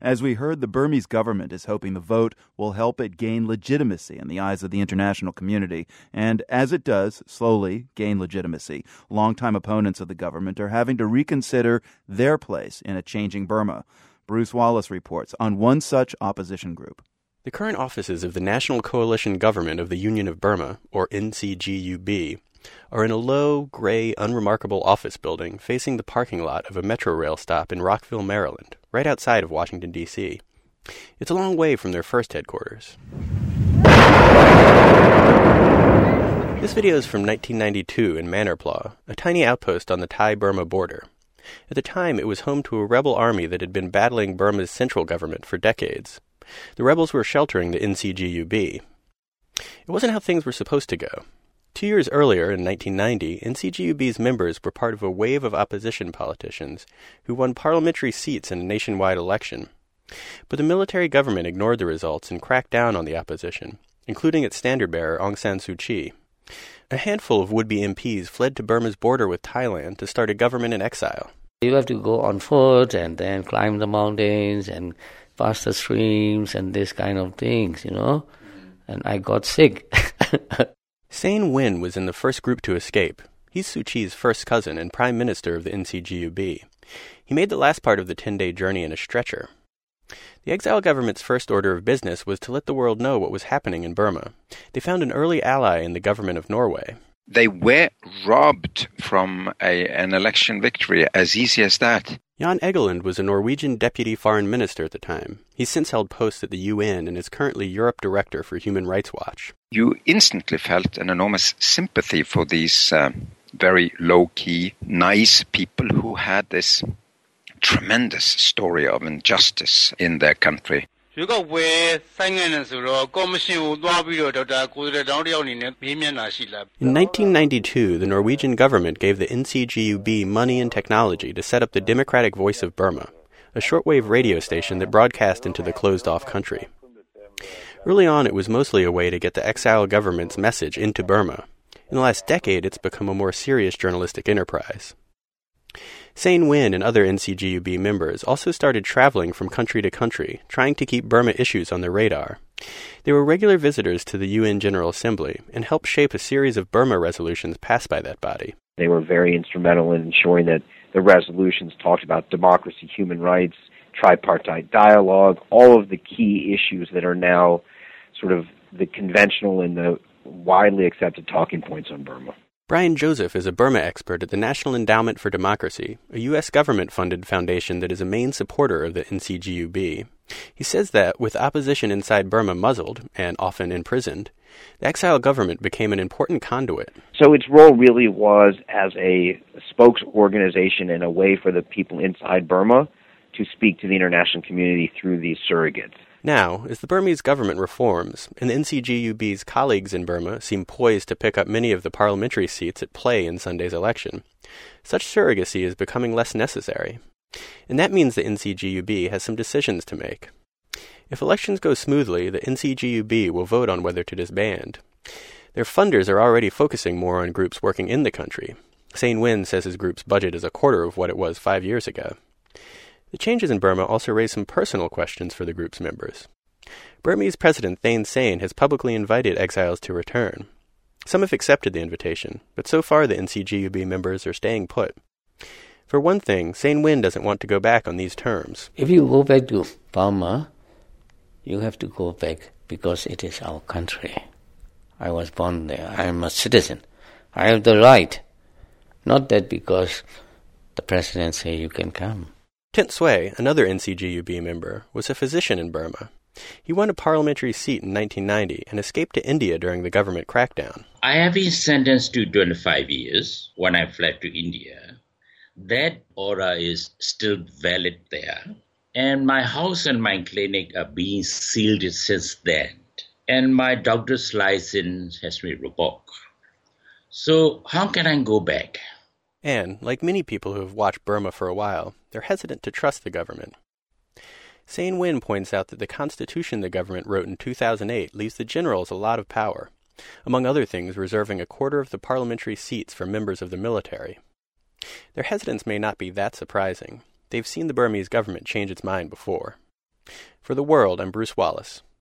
As we heard, the Burmese government is hoping the vote will help it gain legitimacy in the eyes of the international community. And as it does, slowly gain legitimacy, longtime opponents of the government are having to reconsider their place in a changing Burma. Bruce Wallace reports on one such opposition group. The current offices of the National Coalition Government of the Union of Burma, or NCGUB, are in a low, gray, unremarkable office building facing the parking lot of a metro rail stop in Rockville, Maryland, right outside of Washington, D.C. It's a long way from their first headquarters. This video is from 1992 in Manerplaw, a tiny outpost on the Thai Burma border. At the time, it was home to a rebel army that had been battling Burma's central government for decades. The rebels were sheltering the NCGUB. It wasn't how things were supposed to go. Two years earlier, in 1990, NCGUB's members were part of a wave of opposition politicians who won parliamentary seats in a nationwide election. But the military government ignored the results and cracked down on the opposition, including its standard bearer Aung San Suu Kyi. A handful of would be MPs fled to Burma's border with Thailand to start a government in exile. You have to go on foot and then climb the mountains and pass the streams and this kind of things, you know. And I got sick. Sein Win was in the first group to escape. He's Suu Kyi's first cousin and prime minister of the NCGUB. He made the last part of the 10 day journey in a stretcher. The exile government's first order of business was to let the world know what was happening in Burma. They found an early ally in the government of Norway. They were robbed from a, an election victory, as easy as that. Jan Egeland was a Norwegian deputy foreign minister at the time. He's since held posts at the UN and is currently Europe Director for Human Rights Watch. You instantly felt an enormous sympathy for these uh, very low key, nice people who had this tremendous story of injustice in their country. In 1992, the Norwegian government gave the NCGUB money and technology to set up the Democratic Voice of Burma, a shortwave radio station that broadcast into the closed off country. Early on, it was mostly a way to get the exile government's message into Burma. In the last decade, it's become a more serious journalistic enterprise. Sein Win and other NCGUB members also started traveling from country to country, trying to keep Burma issues on their radar. They were regular visitors to the UN General Assembly and helped shape a series of Burma resolutions passed by that body. They were very instrumental in ensuring that the resolutions talked about democracy, human rights, tripartite dialogue, all of the key issues that are now sort of the conventional and the widely accepted talking points on Burma. Brian Joseph is a Burma expert at the National Endowment for Democracy, a U.S. government funded foundation that is a main supporter of the NCGUB. He says that, with opposition inside Burma muzzled and often imprisoned, the exile government became an important conduit. So its role really was as a spokes organization and a way for the people inside Burma to speak to the international community through these surrogates. Now, as the Burmese government reforms, and the NCGUB's colleagues in Burma seem poised to pick up many of the parliamentary seats at play in Sunday's election, such surrogacy is becoming less necessary. And that means the NCGUB has some decisions to make. If elections go smoothly, the NCGUB will vote on whether to disband. Their funders are already focusing more on groups working in the country. Sein Win says his group's budget is a quarter of what it was five years ago. The changes in Burma also raise some personal questions for the group's members. Burmese President Thein Sein has publicly invited exiles to return. Some have accepted the invitation, but so far the NCGUB members are staying put. For one thing, Sein Win doesn't want to go back on these terms. If you go back to Burma, you have to go back because it is our country. I was born there. I am a citizen. I have the right. Not that because the president say you can come. Tint Swe, another NCGUB member, was a physician in Burma. He won a parliamentary seat in 1990 and escaped to India during the government crackdown. I have been sentenced to 25 years when I fled to India. That order is still valid there. And my house and my clinic are being sealed since then. And my doctor's license has been revoked. So, how can I go back? And, like many people who have watched Burma for a while, they're hesitant to trust the government. Sein Win points out that the constitution the government wrote in 2008 leaves the generals a lot of power, among other things, reserving a quarter of the parliamentary seats for members of the military. Their hesitance may not be that surprising. They've seen the Burmese government change its mind before. For the world, I'm Bruce Wallace.